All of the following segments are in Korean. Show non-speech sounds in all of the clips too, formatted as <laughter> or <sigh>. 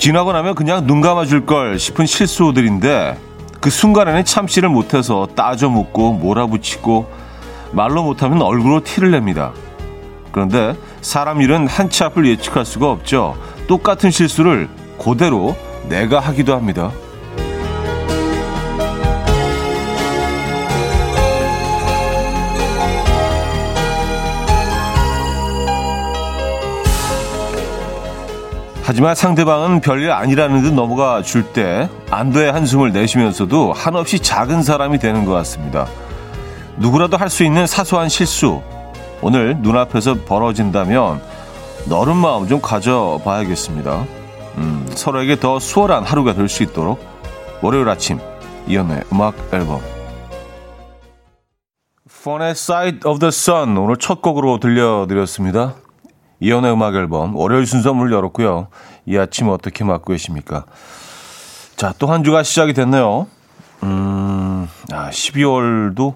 지나고 나면 그냥 눈 감아줄 걸 싶은 실수들인데 그 순간에는 참지를 못해서 따져 묻고 몰아붙이고 말로 못하면 얼굴로 티를 냅니다. 그런데 사람 일은 한 치 앞을 예측할 수가 없죠. 똑같은 실수를 그대로 내가 하기도 합니다. 하지만 상대방은 별일 아니라는 듯 넘어가 줄 때 안도의 한숨을 내쉬면서도 한없이 작은 사람이 되는 것 같습니다. 누구라도 할 수 있는 사소한 실수 오늘 눈앞에서 벌어진다면 너른 마음 좀 가져봐야겠습니다. 음, 서로에게 더 수월한 하루가 될 수 있도록 월요일 아침 이연의 음악 앨범 Fun의 Side of the Sun 오늘 첫 곡으로 들려드렸습니다. 이연의 음악 앨범 월요일 순서 문을 열었고요. 이 아침 어떻게 맞고 계십니까? 자, 또 한 주가 시작이 됐네요. 음, 아, 12월도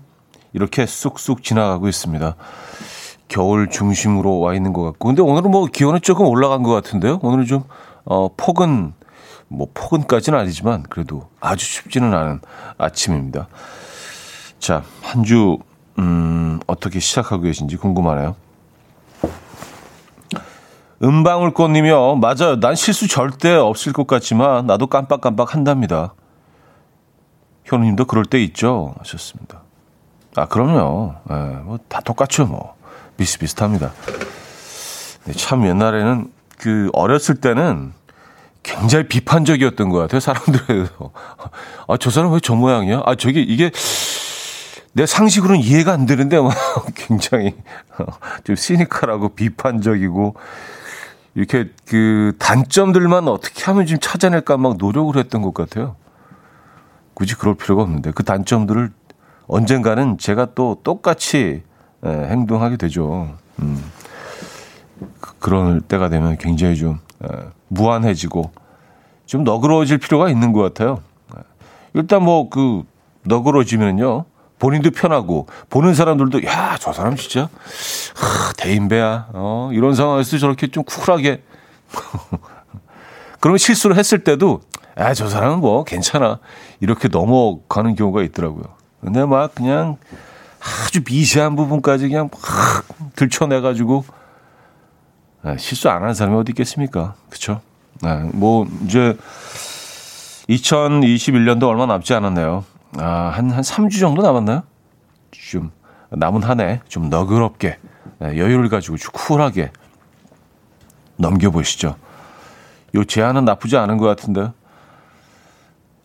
이렇게 쑥쑥 지나가고 있습니다. 겨울 중심으로 와 있는 것 같고. 근데 오늘은 뭐 기온은 조금 올라간 것 같은데요. 오늘은 좀, 어, 폭은, 뭐 폭은까지는 아니지만 그래도 아주 춥지는 않은 아침입니다. 자, 한 주, 음, 어떻게 시작하고 계신지 궁금하네요. 은방울꽃님이요. 맞아요. 난 실수 절대 없을 것 같지만 나도 깜빡깜빡 한답니다. 현우님도 그럴 때 있죠. 하셨습니다. 아, 그럼요. 예, 뭐다 똑같죠, 뭐. 비슷비슷합니다. 네, 참 옛날에는 그 어렸을 때는 굉장히 비판적이었던 것 같아요. 사람들에서. <laughs> 아, 저 사람 왜 저 모양이야? 아, 저게 이게 내 상식으로는 이해가 안 되는데 막 <laughs> 굉장히 좀 시니컬하고 비판적이고 이렇게 그 단점들만 어떻게 하면 좀 찾아낼까 막 노력을 했던 것 같아요. 굳이 그럴 필요가 없는데 그 단점들을 언젠가는 제가 또 똑같이 예, 행동하게 되죠. 음. 그, 그런 때가 되면 굉장히 좀 예, 무한해지고 좀 너그러워질 필요가 있는 것 같아요. 예. 일단 뭐 그 너그러워지면요 본인도 편하고 보는 사람들도 야 저 사람 진짜 하, 대인배야. 어, 이런 상황에서 저렇게 좀 쿨하게 <laughs> 그러면 실수를 했을 때도 아 저 사람은 뭐 괜찮아 이렇게 넘어가는 경우가 있더라고요. 근데 막 그냥 아주 미세한 부분까지 그냥 막 들춰내가지고 아, 실수 안 하는 사람이 어디 있겠습니까? 그쵸? 아, 뭐 이제 2021년도 얼마 남지 않았네요. 아, 한, 한 3주 정도 남았나요? 좀, 남은 한 해 좀 너그럽게, 네, 여유를 가지고 쿨하게 넘겨보시죠. 요 제안은 나쁘지 않은 것 같은데.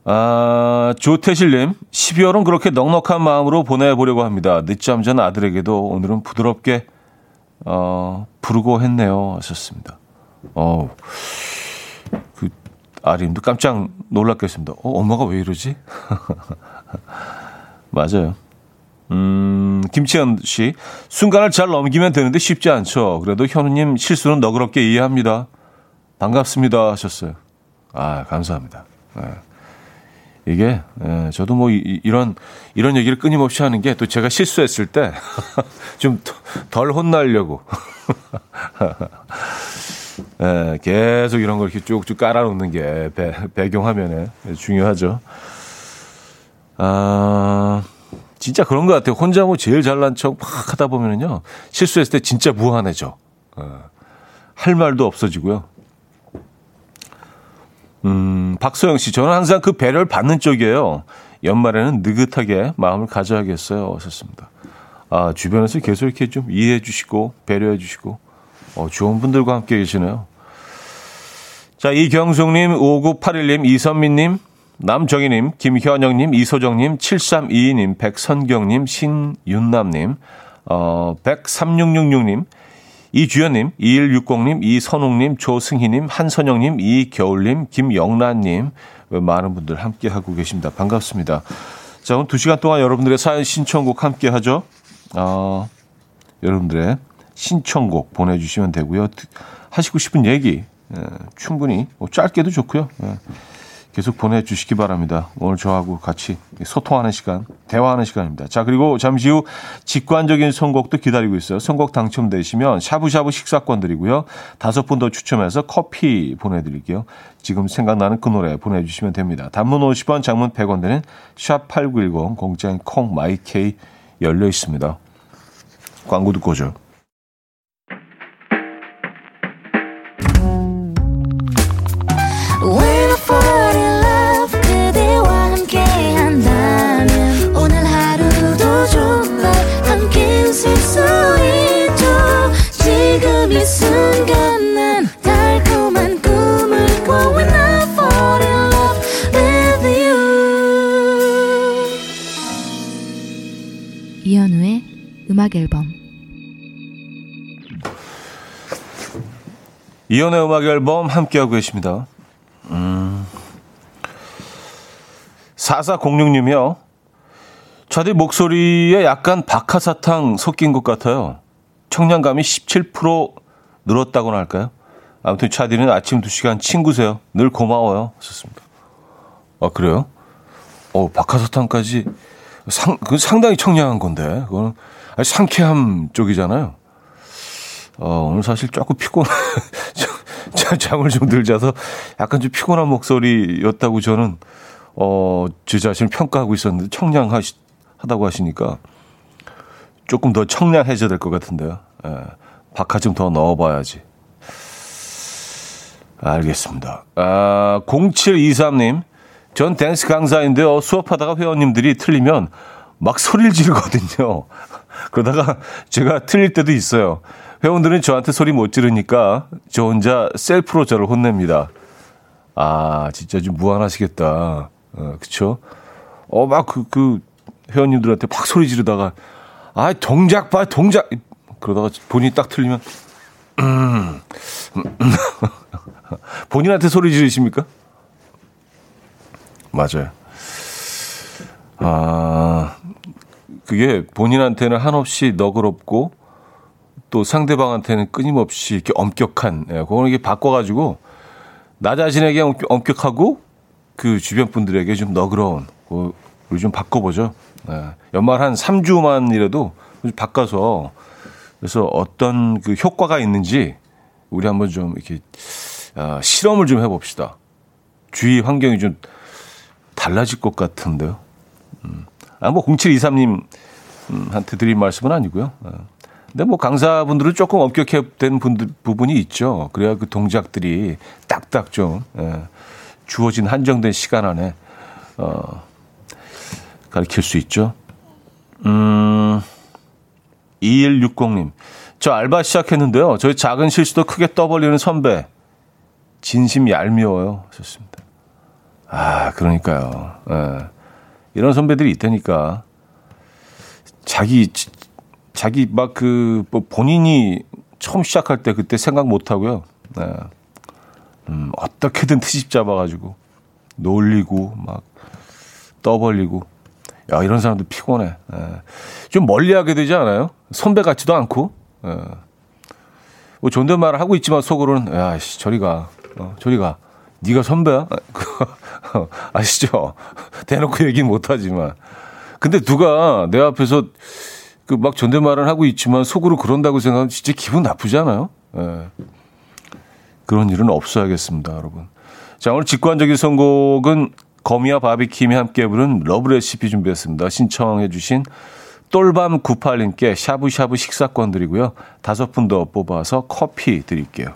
아, 조태실님, 12월은 그렇게 넉넉한 마음으로 보내보려고 합니다. 늦잠 전 아들에게도 오늘은 부드럽게, 어, 부르고 했네요. 하셨습니다. 어 그, 아림도 깜짝 놀랐겠습니다. 어, 엄마가 왜 이러지? <laughs> <laughs> 맞아요. 음, 김치현 씨. 순간을 잘 넘기면 되는데 쉽지 않죠. 그래도 현우님 실수는 너그럽게 이해합니다. 반갑습니다. 하셨어요. 아, 감사합니다. 네. 이게, 예, 저도 뭐, 이, 이런, 이런 얘기를 끊임없이 하는 게 또 제가 실수했을 때 <laughs> 좀 덜 혼나려고. <laughs> 예, 계속 이런 걸 이렇게 쭉쭉 깔아놓는 게 배, 배경화면에 중요하죠. 아, 진짜 그런 것 같아요. 혼자 뭐 제일 잘난 척 막 하다 보면은요, 실수했을 때 진짜 무한해져. 어, 할 말도 없어지고요. 음, 박소영 씨, 저는 항상 그 배려를 받는 쪽이에요. 연말에는 느긋하게 마음을 가져야겠어요. 하셨습니다. 아, 주변에서 계속 이렇게 좀 이해해 주시고, 배려해 주시고, 어, 좋은 분들과 함께 계시네요. 자, 이경숙님, 5981님, 이선민님, 남정희님, 김현영님, 이소정님, 7322님, 백선경님, 신윤남님, 어, 13666님, 이주연님, 2160님, 이선웅님, 조승희님, 한선영님, 이겨울님, 김영란님, 많은 분들 함께 하고 계십니다. 반갑습니다. 자, 오늘 2시간 동안 여러분들의 사연 신청곡 함께 하죠. 어, 여러분들의 신청곡 보내주시면 되고요. 하시고 싶은 얘기, 예, 충분히, 뭐 짧게도 좋고요. 예. 계속 보내주시기 바랍니다. 오늘 저하고 같이 소통하는 시간, 대화하는 시간입니다. 자, 그리고 잠시 후 직관적인 선곡도 기다리고 있어요. 선곡 당첨되시면 샤브샤브 식사권 드리고요. 다섯 분 더 추첨해서 커피 보내드릴게요. 지금 생각나는 그 노래 보내주시면 됩니다. 단문 50원, 장문 100원 되는 샵8910 공짜인 콩 마이케이 열려 있습니다. 광고 듣고 오죠. 음악 앨범 이연의 음악 앨범 함께하고 계십니다. 음. 4406님이요. 저들 목소리에 약간 박하사탕 섞인 것 같아요. 청량감이 17% 늘었다고나 할까요? 아무튼 차디는 아침 2시간 친구세요. 늘 고마워요. 썼습니다. 아, 그래요? 어, 박하사탕까지 상, 그 상당히 청량한 건데. 그거는 상쾌함 쪽이잖아요. 어, 오늘 사실 조금 피곤, <laughs> 잠을 좀 들자서 약간 좀 피곤한 목소리였다고 저는, 어, 제 자신을 평가하고 있었는데 청량하다고 하시니까 조금 더 청량해져야 될 것 같은데요. 예, 박하 좀 더 넣어봐야지. 알겠습니다. 아, 0723님. 전 댄스 강사인데요. 수업하다가 회원님들이 틀리면 막 소리를 지르거든요. 그러다가 제가 틀릴 때도 있어요. 회원들은 저한테 소리 못 지르니까 저 혼자 셀프로 저를 혼냅니다. 아, 진짜 좀 무한하시겠다. 어, 그쵸? 어, 막 그, 그 회원님들한테 팍 소리 지르다가, 아, 동작 봐, 동작! 그러다가 본인이 딱 틀리면, 음, 음. <laughs> 본인한테 소리 지르십니까? 맞아요. 아, 그게 본인한테는 한없이 너그럽고 또 상대방한테는 끊임없이 이렇게 엄격한, 예, 그거는 이게 바꿔가지고 나 자신에게 엄격하고 그 주변 분들에게 좀 너그러운, 그, 우리 좀 바꿔보죠. 예, 연말 한 3주만이라도 바꿔서 그래서 어떤 그 효과가 있는지 우리 한번 좀 이렇게 아, 실험을 좀 해봅시다. 주위 환경이 좀 달라질 것 같은데요. 음. 아, 뭐 0723님 한테 드린 말씀은 아니고요. 어. 근데 뭐 강사분들은 조금 엄격해 된 분들, 부분이 있죠. 그래야 그 동작들이 딱딱 좀 예, 주어진 한정된 시간 안에 어, 가르칠 수 있죠. 음, 2160님. 저 알바 시작했는데요. 저희 작은 실수도 크게 떠벌리는 선배. 진심 얄미워요. 좋습니다. 아, 그러니까요. 예. 이런 선배들이 있다니까. 자기, 자기 막 그, 뭐 본인이 처음 시작할 때 그때 생각 못 하고요. 예. 음, 어떻게든 트집 잡아가지고 놀리고 막 떠벌리고. 야, 이런 사람들 피곤해. 예. 좀 멀리 하게 되지 않아요? 선배 같지도 않고. 예. 뭐 존댓말을 하고 있지만 속으로는 야, 씨, 저리 가. 어, 저리 가. 네가 선배야? <laughs> <laughs> 아시죠? 대놓고 얘기 못 하지만. 근데 누가 내 앞에서 그 막 존댓말을 하고 있지만 속으로 그런다고 생각하면 진짜 기분 나쁘잖아요. 예. 그런 일은 없어야겠습니다, 여러분. 자, 오늘 직관적인 선곡은 거미와 바비킴이 함께 부른 Love Recipe 준비했습니다. 신청해주신 똘밤 98님께 샤브샤브 식사권 드리고요. 다섯 분 더 뽑아서 커피 드릴게요.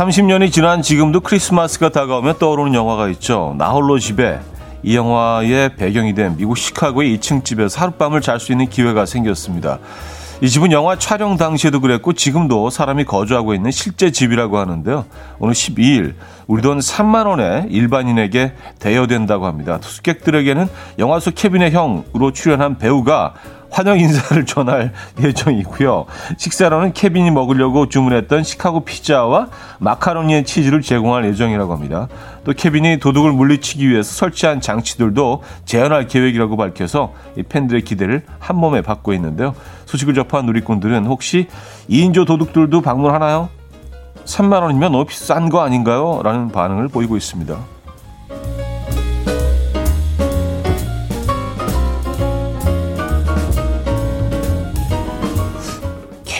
30년이 지난 지금도 크리스마스가 다가오면 떠오르는 영화가 있죠. 나홀로 집에 이 영화의 배경이 된 미국 시카고의 2층 집에서 하룻밤을 잘 수 있는 기회가 생겼습니다. 이 집은 영화 촬영 당시에도 그랬고 지금도 사람이 거주하고 있는 실제 집이라고 하는데요. 오늘 12일 우리 돈 3만 원에 일반인에게 대여된다고 합니다. 투숙객들에게는 영화 속 케빈의 형으로 출연한 배우가 환영 인사를 전할 <laughs> 예정이고요. 식사로는 케빈이 먹으려고 주문했던 시카고 피자와 마카로니의 치즈를 제공할 예정이라고 합니다. 또 케빈이 도둑을 물리치기 위해서 설치한 장치들도 재현할 계획이라고 밝혀서 이 팬들의 기대를 한 몸에 받고 있는데요. 소식을 접한 누리꾼들은 혹시 2인조 도둑들도 방문하나요? 3만 원이면 너무 비싼 거 아닌가요? 라는 반응을 보이고 있습니다.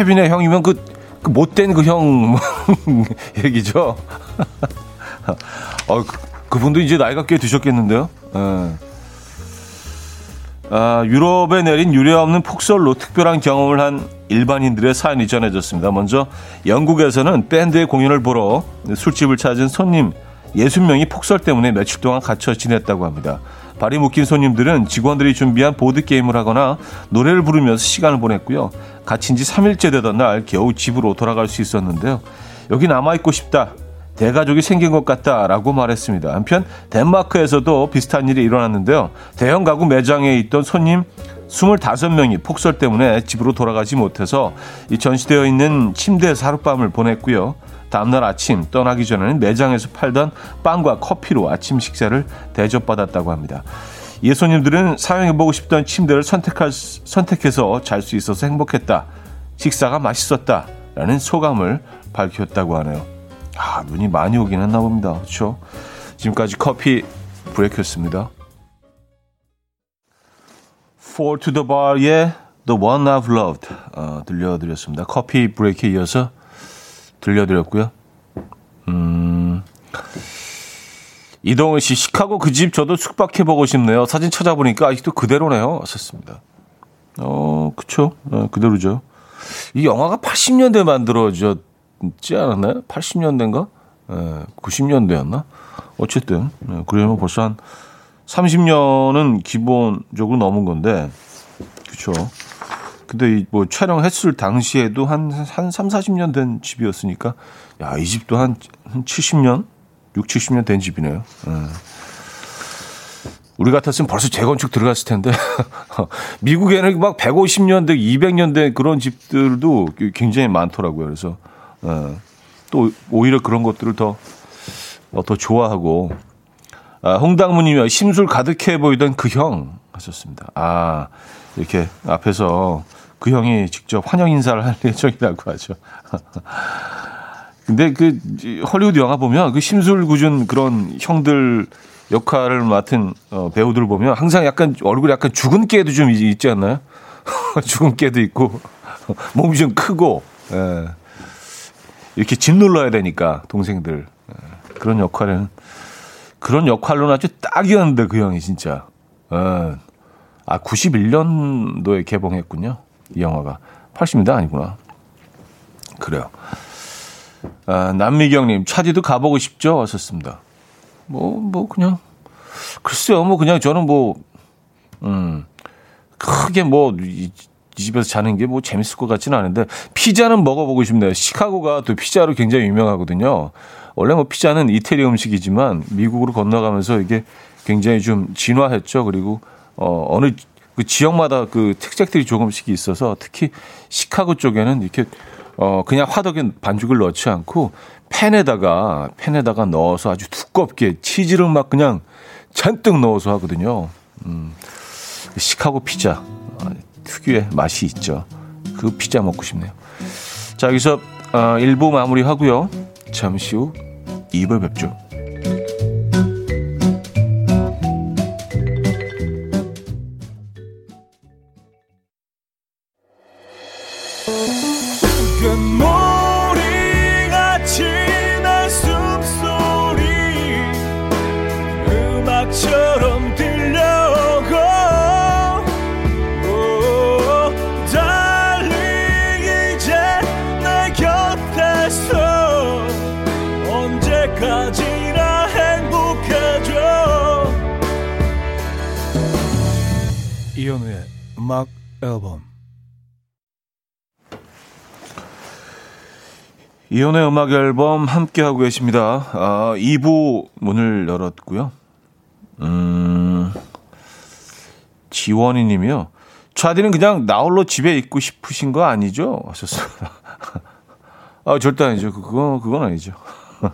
케빈의 형이면 그, 그 못된 그 형 <laughs> 얘기죠. <laughs> 어, 그, 분도 이제 나이가 꽤 드셨겠는데요. 예. 아, 유럽에 내린 유례 없는 폭설로 특별한 경험을 한 일반인들의 사연이 전해졌습니다. 먼저 영국에서는 밴드의 공연을 보러 술집을 찾은 손님 60명이 폭설 때문에 며칠 동안 갇혀 지냈다고 합니다. 발이 묶인 손님들은 직원들이 준비한 보드게임을 하거나 노래를 부르면서 시간을 보냈고요. 갇힌 지 3일째 되던 날 겨우 집으로 돌아갈 수 있었는데요. 여기 남아있고 싶다. 대가족이 생긴 것 같다라고 말했습니다. 한편 덴마크에서도 비슷한 일이 일어났는데요. 대형 가구 매장에 있던 손님 25명이 폭설 때문에 집으로 돌아가지 못해서 이 전시되어 있는 침대에서 하룻밤을 보냈고요. 다음날 아침 떠나기 전에는 매장에서 팔던 빵과 커피로 아침 식사를 대접받았다고 합니다. 예 손님들은 사용해보고 싶던 침대를 선택할, 선택해서 잘 수 있어서 행복했다. 식사가 맛있었다. 라는 소감을 밝혔다고 하네요. 아, 눈이 많이 오긴 했나 봅니다. 그렇죠? 지금까지 커피 브레이크였습니다. Four to the Bar의 The One I've Loved 어, 들려드렸습니다. 커피 브레이크에 이어서 들려드렸고요. 음, 이동훈 씨, 시카고 그 집 저도 숙박해보고 싶네요. 사진 찾아보니까 아직도 그대로네요. 하셨습니다. 어, 그쵸. 어, 그대로죠. 이 영화가 80년대 만들어졌지 않았나요? 80년대인가? 예, 90년대였나? 어쨌든, 예, 그러면 벌써 한 30년은 기본적으로 넘은 건데, 그쵸. 근데 뭐 촬영했을 당시에도 한, 한 3, 40년 된 집이었으니까, 야, 이 집도 한, 한 70년? 6, 70년 된 집이네요. 예. 우리 같았으면 벌써 재건축 들어갔을 텐데. <laughs> 미국에는 막 150년대, 200년대 그런 집들도 굉장히 많더라고요. 그래서, 예. 또 오히려 그런 것들을 더, 어, 더 좋아하고. 아, 홍당무님이 심술 가득해 보이던 그 형 하셨습니다. 아, 이렇게 앞에서 그 형이 직접 환영 인사를 할 <laughs> 예정이라고 하죠. <laughs> 근데 그 헐리우드 영화 보면 그 심술궂은 그런 형들 역할을 맡은 어, 배우들 보면 항상 약간 얼굴에 약간 죽은 깨도 좀 있지 않나요? <laughs> 죽은 깨도 있고 몸이 좀 크고 예. 이렇게 짓눌러야 되니까 동생들 예. 그런 역할은 그런 역할로는 아주 딱이었는데 그 형이 진짜 예. 아 91년도에 개봉했군요. 이 영화가 80년대 아니구나. 그래요. 아, 남미경님, 차디도 가보고 싶죠? 왔었습니다. 뭐, 뭐, 그냥, 글쎄요, 뭐, 그냥 저는 뭐, 음, 크게 뭐, 이, 이 집에서 자는 게 뭐 재밌을 것 같지는 않은데, 피자는 먹어보고 싶네요. 시카고가 또 피자로 굉장히 유명하거든요. 원래 뭐 피자는 이태리 음식이지만, 미국으로 건너가면서 이게 굉장히 좀 진화했죠. 그리고, 어, 어느 그 지역마다 그 특색들이 조금씩 있어서 특히 시카고 쪽에는 이렇게 어 그냥 화덕에 반죽을 넣지 않고 팬에다가 팬에다가 넣어서 아주 두껍게 치즈를 막 그냥 잔뜩 넣어서 하거든요. 음. 시카고 피자 어, 특유의 맛이 있죠. 그 피자 먹고 싶네요. 자 여기서 어, 1부 마무리하고요. 잠시 후 2부 뵙죠. 음악 앨범 이혼의 음악 앨범 함께 하고 계십니다. 아, 2부 문을 열었고요. 음. 지원이 님이요. 차디는 그냥 나홀로 집에 있고 싶으신 거 아니죠? 하셨습니다. <laughs> 아, 절대 아니죠. 그거 그건 아니죠.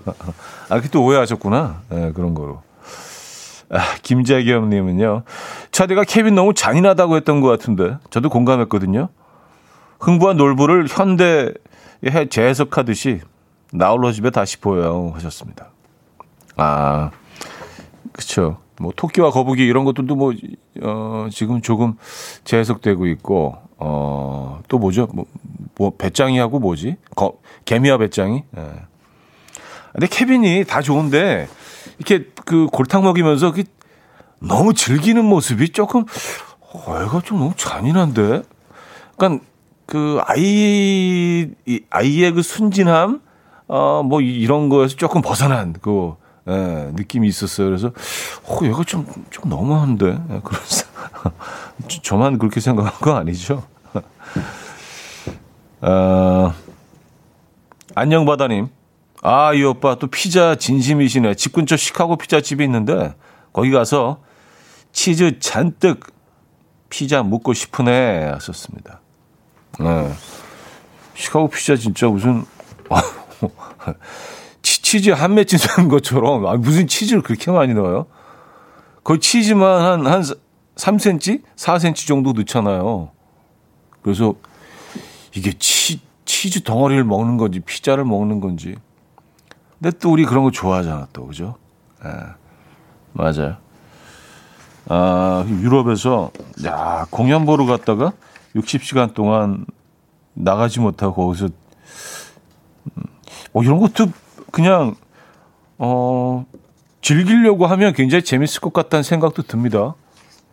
<laughs> 아, 그또 오해하셨구나. 네, 그런 거로. 아, 김재겸 님은요. 차디가 케빈 너무 잔인하다고 했던 것 같은데. 저도 공감했거든요. 흥부한 놀부를 현대에 재해석하듯이 나홀로 집에 다시 보여 하셨습니다. 아, 그쵸. 뭐 토끼와 거북이 이런 것들도 뭐 어, 지금 조금 재해석되고 있고 어, 또 뭐죠? 뭐, 뭐 배짱이하고 뭐지? 거, 개미와 배짱이. 예. 근데 케빈이 다 좋은데 이렇게 그 골탕 먹이면서 그 너무 즐기는 모습이 조금 어, 애가 좀 너무 잔인한데. 그러니까 그 아이 아이의 그 순진함 어뭐 이런 거에서 조금 벗어난 그 예, 느낌이 있었어요. 그래서 어 얘가 좀좀 너무한데. 예, 그래서 <laughs> 저만 그렇게 생각한 거 아니죠? <laughs> 어, 안녕 바다님. 아, 이 오빠 또 피자 진심이시네. 집 근처 시카고 피자집이 있는데 거기 가서 치즈 잔뜩 피자 먹고 싶으네 하셨습니다. 네. 시카고 피자 진짜 무슨 <laughs> 치즈 한 맷집 넣는 것처럼 아, 무슨 치즈를 그렇게 많이 넣어요? 거의 치즈만 한, 한 3cm? 4cm 정도 넣잖아요. 그래서 이게 치, 치즈 덩어리를 먹는 건지 피자를 먹는 건지. 근데 또 우리 그런 거 좋아하잖아 또 그죠? 예. 네. 맞아요. 아, 유럽에서 야, 공연 보러 갔다가 60시간 동안 나가지 못하고 거기서 음, 뭐 이런 것도 그냥 어 즐기려고 하면 굉장히 재밌을 것 같다는 생각도 듭니다.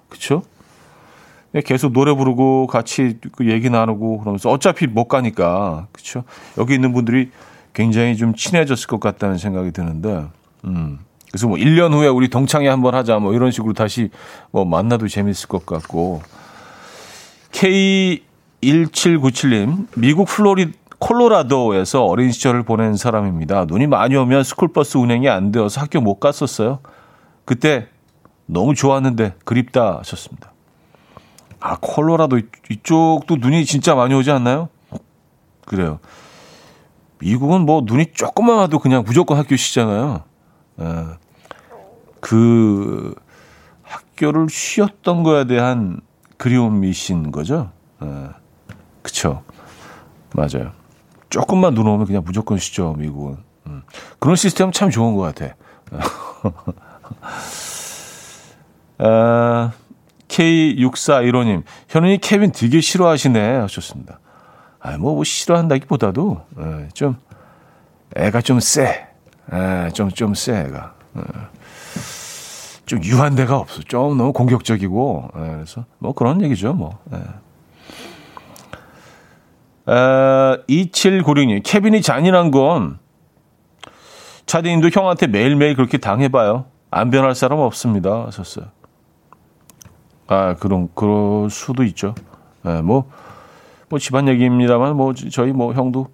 그렇죠? 계속 노래 부르고 같이 그 얘기 나누고 그러면서 어차피 못 가니까 그렇죠? 여기 있는 분들이 굉장히 좀 친해졌을 것 같다는 생각이 드는데 음. 그래서 뭐 1년 후에 우리 동창회 한번 하자 뭐 이런 식으로 다시 뭐 만나도 재밌을 것 같고 K1797님 미국 플로리 콜로라도에서 어린 시절을 보낸 사람입니다. 눈이 많이 오면 스쿨버스 운행이 안 되어서 학교 못 갔었어요. 그때 너무 좋았는데 그립다 하셨습니다. 아, 콜로라도 이쪽도 눈이 진짜 많이 오지 않나요? 그래요. 미국은 뭐 눈이 조금만 와도 그냥 무조건 학교 쉬잖아요. 예. 그 학교를 쉬었던 거에 대한 그리움이신 거죠. 예. 그쵸. 맞아요. 조금만 눈 오면 그냥 무조건 쉬죠, 미국은. 음. 그런 시스템은 참 좋은 것 같아. <laughs> 아, K6415님, 현은이 케빈 되게 싫어하시네. 하셨습니다. 아, 뭐, 뭐 싫어한다기보다도, 에, 좀, 애가 좀 쎄. 에, 좀, 좀 쎄, 애가. 에. 좀 유한 데가 없어. 좀 너무 공격적이고, 에, 그래서, 뭐 그런 얘기죠, 뭐. 에. 어, 2796님, 케빈이 잔인한 건 차디님도 형한테 매일매일 그렇게 당해봐요. 안 변할 사람 없습니다. 하셨어요. 아, 그런, 그럴 수도 있죠. 예, 뭐, 뭐 집안 얘기입니다만, 뭐, 저희 뭐 형도,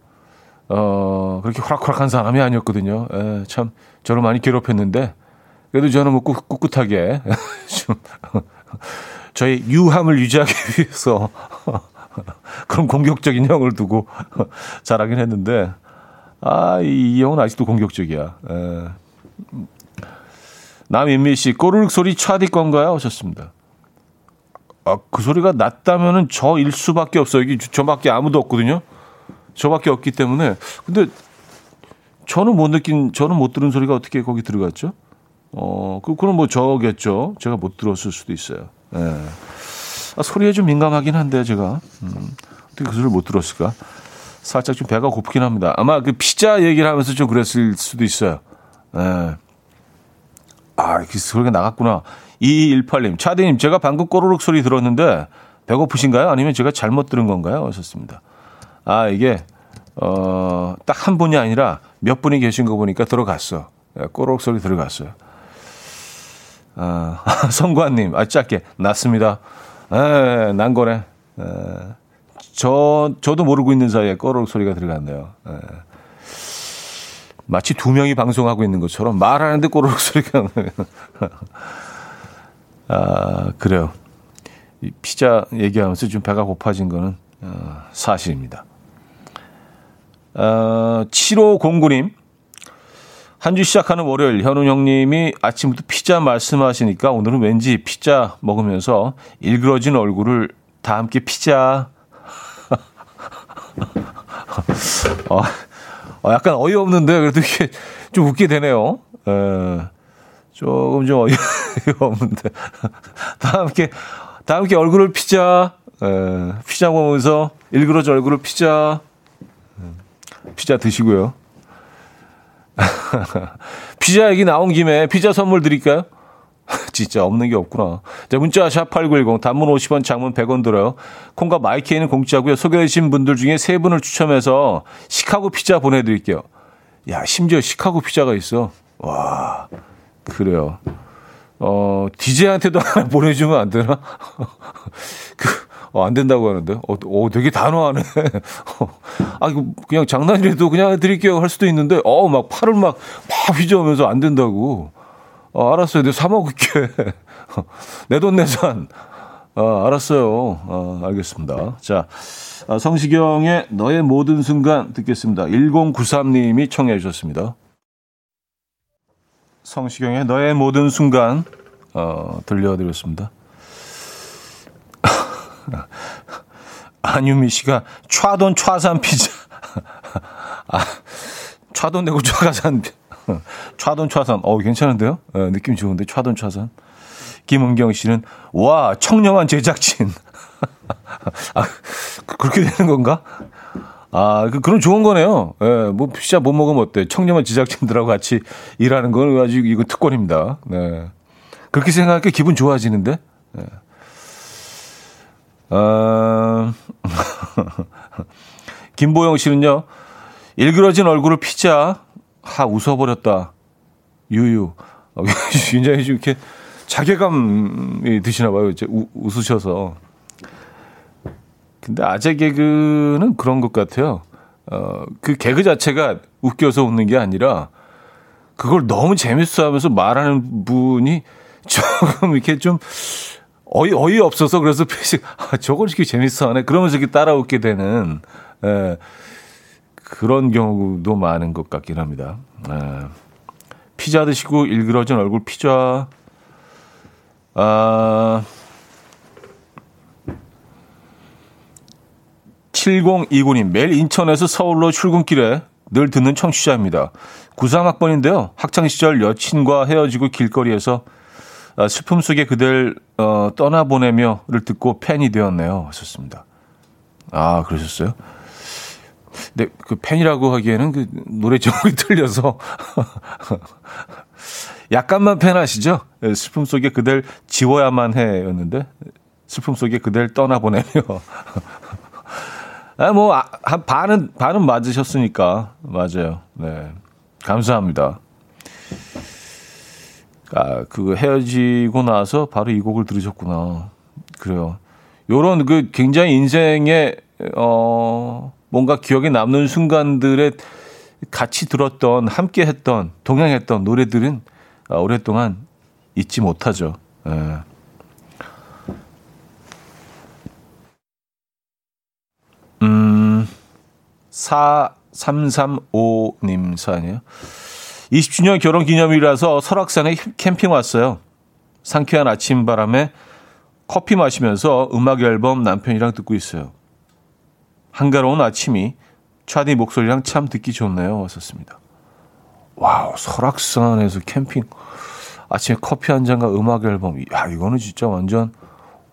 어, 그렇게 호락호락한 사람이 아니었거든요. 예, 참, 저를 많이 괴롭혔는데, 그래도 저는 뭐 꿋, 꿋꿋하게, <laughs> 좀, 저희 유함을 유지하기 <laughs> 위해서, 그런 공격적인 형을 두고 잘하긴 했는데, 아, 이, 이 형은 아직도 공격적이야. 에. 남인미 씨, 꼬르륵 소리 차디 건가요? 하셨습니다. 아, 그 소리가 났다면은 저일 수밖에 없어요. 여기 저밖에 아무도 없거든요. 저밖에 없기 때문에. 근데 저는 못 느낀, 저는 못 들은 소리가 어떻게 거기 들어갔죠? 어, 그, 그럼 뭐 저겠죠. 제가 못 들었을 수도 있어요. 예. 아, 소리에 좀 민감하긴 한데 제가 음, 어떻게 그 소리를 못 들었을까? 살짝 좀 배가 고프긴 합니다. 아마 그 피자 얘기를 하면서 좀 그랬을 수도 있어요. 예. 아, 그 소리가 나갔구나. 2218님, 차대님, 제가 방금 꼬르륵 소리 들었는데 배고프신가요? 아니면 제가 잘못 들은 건가요? 하셨습니다. 아, 이게, 어, 딱 한 분이 아니라 몇 분이 계신 거 보니까 들어갔어. 예, 꼬르륵 소리 들어갔어요. 아, <laughs> 성관님, 아, 짧게, 났습니다. 에, 난 거네. 에, 저, 저도 모르고 있는 사이에 꺼르륵 소리가 들어갔네요. 에. 마치 두 명이 방송하고 있는 것처럼 말하는데 꼬르륵 소리가 나요. <laughs> 아, 그래요. 이 피자 얘기하면서 좀 배가 고파진 거는 어, 사실입니다. 어, 7509님. 한 주 시작하는 월요일 현우 형님이 아침부터 피자 말씀하시니까 오늘은 왠지 피자 먹으면서 일그러진 얼굴을 다 함께 피자. <laughs> 어, 어, 약간 어이없는데 그래도 이게 좀 웃게 되네요. 에, 조금 좀 어이가 없는데 <laughs> 다 함께 다 함께 얼굴을 피자. 에, 피자 먹으면서 일그러져 얼굴을 피자. 피자 드시고요. <laughs> 피자 얘기 나온 김에 피자 선물 드릴까요? <laughs> 진짜 없는 게 없구나. 자, 문자 샵8910 단문 50원 장문 100원 들어요. 콩과 마이케이는 공짜고요. 소개해주신 분들 중에 세 분을 추첨해서 시카고 피자 보내드릴게요. 야, 심지어 시카고 피자가 있어. 와, 그래요. 어, DJ한테도 <laughs> 하나 보내주면 안 되나? <laughs> 그, 어, 안 된다고 하는데. 어, 어 되게 단호하네. <laughs> 아, 이거 그냥 장난이라도 그냥 드릴게요 할 수도 있는데, 어, 막 팔을 막, 막 휘저으면서 안 된다고. 어, 알았어요. 내가 사먹을게. 내 돈 내산. 어, 알았어요. 어, 알겠습니다. 자, 아, 성시경의 너의 모든 순간 듣겠습니다. 1093님이 청해 주셨습니다. 성시경의 너의 모든 순간 어, 들려드렸습니다. <laughs> 안유미 씨가 차돈 차산 피자. <laughs> 아, 차돈 내고 차가산 <laughs> 차돈 차산. 어 괜찮은데요? 네, 느낌 좋은데 차돈 차산. 김은경 씨는 와 청렴한 제작진. 아, 그렇게 되는 건가? 아, 그, 그럼 좋은 거네요. 예, 뭐, 피자 못 먹으면 어때? 청렴한 제작진들하고 같이 일하는 건 아주 이거 특권입니다. 네. 그렇게 생각하니까 기분 좋아지는데? 네. 어, <laughs> 김보영 씨는요, 일그러진 얼굴을 피자, 하, 웃어버렸다. 유유. 어, <laughs> 굉장히 좀 이렇게 자괴감이 드시나 봐요. 이제 우, 웃으셔서. 근데 아재 개그는 그런 것 같아요. 어, 그 개그 자체가 웃겨서 웃는 게 아니라 그걸 너무 재밌어 하면서 말하는 분이 <laughs> 조금 이렇게 좀 어이, 어이 없어서 그래서 표식, <laughs> 아, 저걸 이렇게 재밌어 하네. 그러면서 이렇게 따라 웃게 되는, 예, 그런 경우도 많은 것 같긴 합니다. 예. 피자 드시고 일그러진 얼굴 피자, 아, 7029님, 매일 인천에서 서울로 출근길에 늘 듣는 청취자입니다. 93학번인데요. 학창시절 여친과 헤어지고 길거리에서 아, 슬픔 속에 그댈 어, 떠나보내며를 듣고 팬이 되었네요. 하셨습니다. 아, 그러셨어요? 근데 그 팬이라고 하기에는 그 노래 제목이 <laughs> 틀려서 <laughs> 약간만 팬하시죠? 예, 슬픔 속에 그댈 지워야만 해였는데 슬픔 속에 그댈 떠나보내며 <laughs> 아, 뭐, 아, 한 반은, 반은 맞으셨으니까. 맞아요. 네. 감사합니다. 아, 그 헤어지고 나서 바로 이 곡을 들으셨구나. 그래요. 요런 그 굉장히 인생에, 어, 뭔가 기억에 남는 순간들에 같이 들었던, 함께 했던, 동행했던 노래들은 아, 오랫동안 잊지 못하죠. 예. 4335님 사연이에요. 20주년 결혼 기념일이라서 설악산에 캠핑 왔어요. 상쾌한 아침 바람에 커피 마시면서 음악 앨범 남편이랑 듣고 있어요. 한가로운 아침이 차디 목소리랑 참 듣기 좋네요. 왔었습니다. Wow, 설악산에서 캠핑. 아침에 커피 한 잔과 음악 앨범. 야, 이거는 진짜 완전,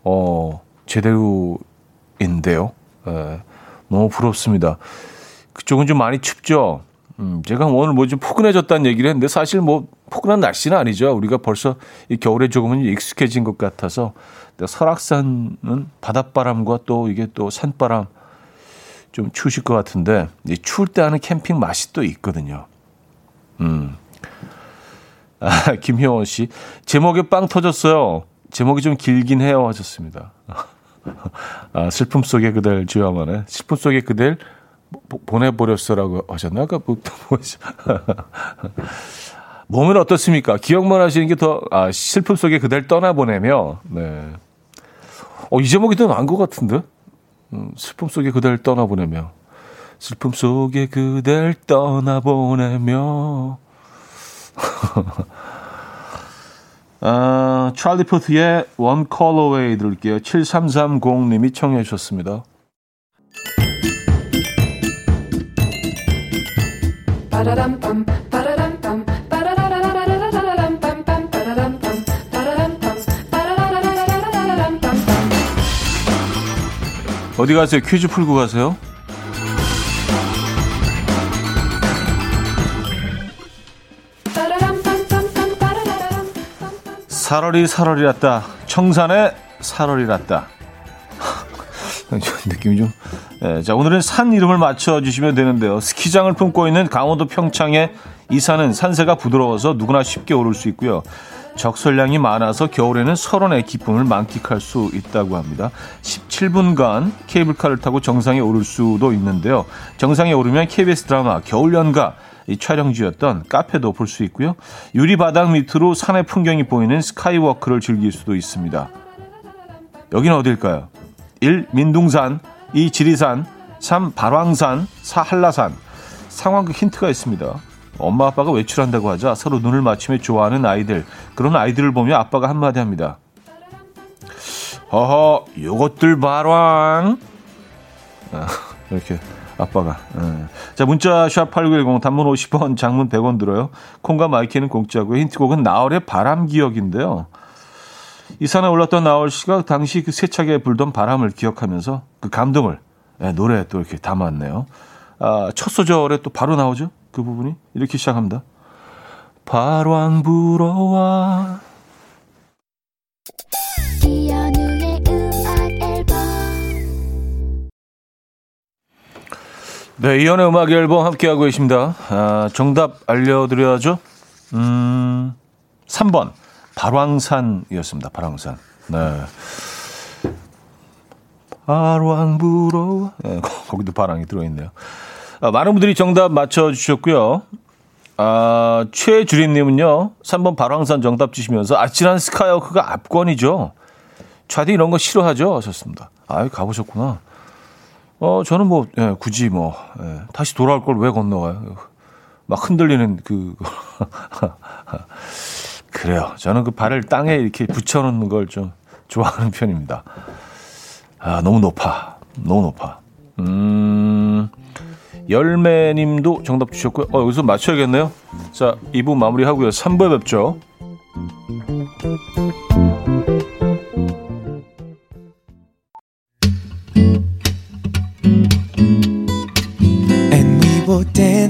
어, 제대로인데요. 예, 너무 부럽습니다. 그쪽은 좀 많이 춥죠? 음, 제가 오늘 뭐 좀 포근해졌다는 얘기를 했는데 사실 뭐 포근한 날씨는 아니죠. 우리가 벌써 이 겨울에 조금은 익숙해진 것 같아서 설악산은 바닷바람과 또 이게 또 산바람 좀 추우실 것 같은데 이 추울 때 하는 캠핑 맛이 또 있거든요. 음. 아, <laughs> 김효원 씨 제목에 빵 터졌어요. 제목이 좀 길긴 해요 하셨습니다. <laughs> 아, 슬픔 속에 그댈 지어만해 슬픔 속에 그댈 보내버렸어라고 하셨나? 아까 뭐, <laughs> 몸은 어떻습니까? 기억만 하시는 게 더, 아, 슬픔 속에 그댈 떠나보내며, 네. 어, 이 제목이 더 나은 것 같은데? 음, 슬픔 속에 그댈 떠나보내며. 슬픔 속에 그댈 떠나보내며. <laughs> 아, 찰리 포트의 One Call Away 들을게요. 7330님이 청해 주셨습니다. 어디 가세요? 퀴즈 풀고 가세요? 살얼이 살얼이 났다. 청산에 살얼이 났다. <laughs> 느낌이 좀. 네, 자, 오늘은 산 이름을 맞춰주시면 되는데요. 스키장을 품고 있는 강원도 평창의 이 산은 산세가 부드러워서 누구나 쉽게 오를 수 있고요. 적설량이 많아서 겨울에는 설원의 기쁨을 만끽할 수 있다고 합니다. 17분간 케이블카를 타고 정상에 오를 수도 있는데요. 정상에 오르면 KBS 드라마 겨울연가 촬영지였던 카페도 볼 수 있고요. 유리 바닥 밑으로 산의 풍경이 보이는 스카이워크를 즐길 수도 있습니다. 여기는 어딜까요? 1. 민둥산 2. 지리산 3. 발왕산 4. 한라산 상황극 힌트가 있습니다. 엄마 아빠가 외출한다고 하자 서로 눈을 맞추며 좋아하는 아이들 그런 아이들을 보며 아빠가 한마디 합니다. 허허 요것들 발왕 아, 이렇게 아빠가. 예. 자 문자 샵8910 단문 50원 장문 100원 들어요. 콩과 마이케이는 공짜고요. 힌트곡은 나얼의 바람 기억인데요. 이 산에 올랐던 나얼 씨가 당시 그 세차게 불던 바람을 기억하면서 그 감동을 예, 노래에 또 이렇게 담았네요. 아, 첫 소절에 또 바로 나오죠? 그 부분이? 이렇게 시작합니다. 바람 불어와 네, 이연의 음악 앨범 함께하고 계십니다. 아, 정답 알려드려야죠. 음, 3번. 발왕산이었습니다. 발왕산. 네. 불어. 네, <laughs> 거기도 바람이 들어있네요. 아, 많은 분들이 정답 맞춰주셨고요. 아, 최주림님은요, 3번 발왕산 정답 주시면서 아찔한 스카이워크가 압권이죠. 좌디 이런 거 싫어하죠? 하셨습니다. 아, 가보셨구나. 어, 저는 뭐, 예, 굳이 뭐, 예, 다시 돌아올 걸 왜 건너가요? 막 흔들리는 그, <laughs> 그래요. 저는 그 발을 땅에 이렇게 붙여놓는 걸 좀 좋아하는 편입니다. 아, 너무 높아. 너무 높아. 음, 열매님도 정답 주셨고요. 어, 여기서 맞춰야겠네요. 자, 2부 마무리하고요. 3부에 뵙죠.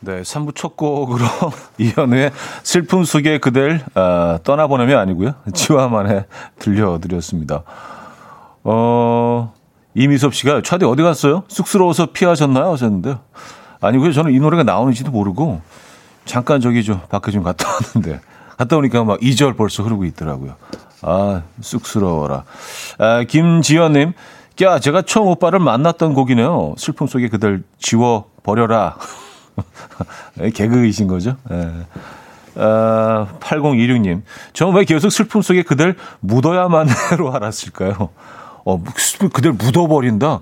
네, 3부 첫 곡으로 <laughs> 이현우의 슬픔 속에 그댈 어, 떠나보내면 아니고요. 지화만에 들려드렸습니다. 어, 이미섭 씨가 차디 어디 갔어요? 쑥스러워서 피하셨나요? 하셨는데요. 아니고요. 저는 이 노래가 나오는지도 모르고 잠깐 저기 좀 밖에 좀 갔다 왔는데 갔다 오니까 막 2절 벌써 흐르고 있더라고요. 아, 쑥스러워라. 아, 김지연님, 야, 제가 처음 오빠를 만났던 곡이네요. 슬픔 속에 그들 지워 버려라. 개그이신 거죠? 예. 아, 8026님, 저는 왜 계속 슬픔 속에 그들 묻어야만 <laughs> 해로 알았을까요? 어, 그들 묻어버린다?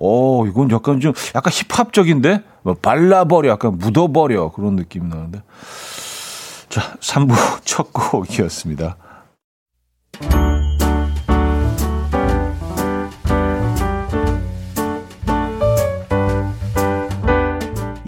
어, 이건 약간 좀, 약간 힙합적인데? 뭐 발라버려, 약간 묻어버려. 그런 느낌이 나는데. 자, 3부 <laughs> 첫 곡이었습니다.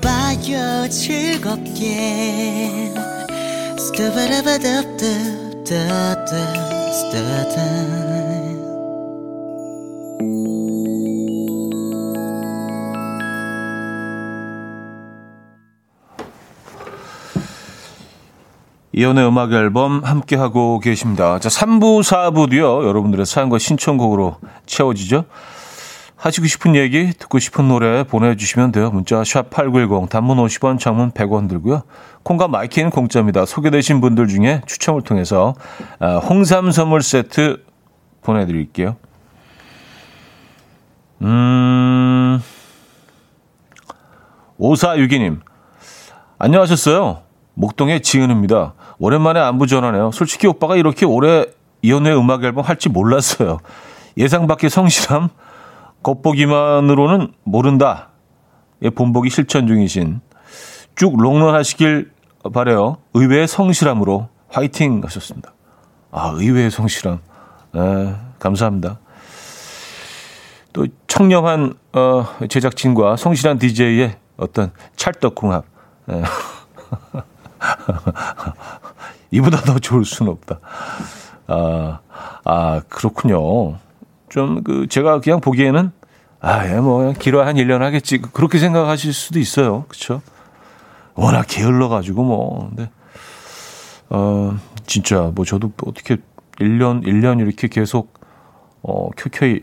들어봐요 즐겁게 이연의 음악 앨범 함께하고 계십니다. 자, 3부, 4부도요, 여러분들의 사연과 신청곡으로 채워지죠. 하시고 싶은 얘기, 듣고 싶은 노래 보내주시면 돼요. 문자 샵8910, 단문 50원, 장문 100원 들고요. 콩과 마이케이는 공짜입니다. 소개되신 분들 중에 추첨을 통해서 아, 홍삼 선물 세트 보내드릴게요. 음, 5462님, 안녕하셨어요. 목동의 지은입니다. 오랜만에 안부 전하네요. 솔직히 오빠가 이렇게 오래 이연의 음악 앨범 할지 몰랐어요. 예상 밖의 성실함, 겉보기만으로는 모른다. 예, 본보기 실천 중이신 쭉 롱런 하시길 바래요. 의외의 성실함으로 화이팅 하셨습니다. 아, 의외의 성실함. 네, 감사합니다. 또 청렴한 어, 제작진과 성실한 DJ의 어떤 찰떡궁합. 네. <laughs> 이보다 더 좋을 수는 없다. 아, 아 그렇군요. 좀 그 제가 그냥 보기에는 아 예 뭐 길어야 한 1년 하겠지 그렇게 생각하실 수도 있어요. 그렇죠? 워낙 게을러 가지고 뭐 근데 어 진짜 뭐 저도 어떻게 1년 1년 이렇게 계속 어 켜켜이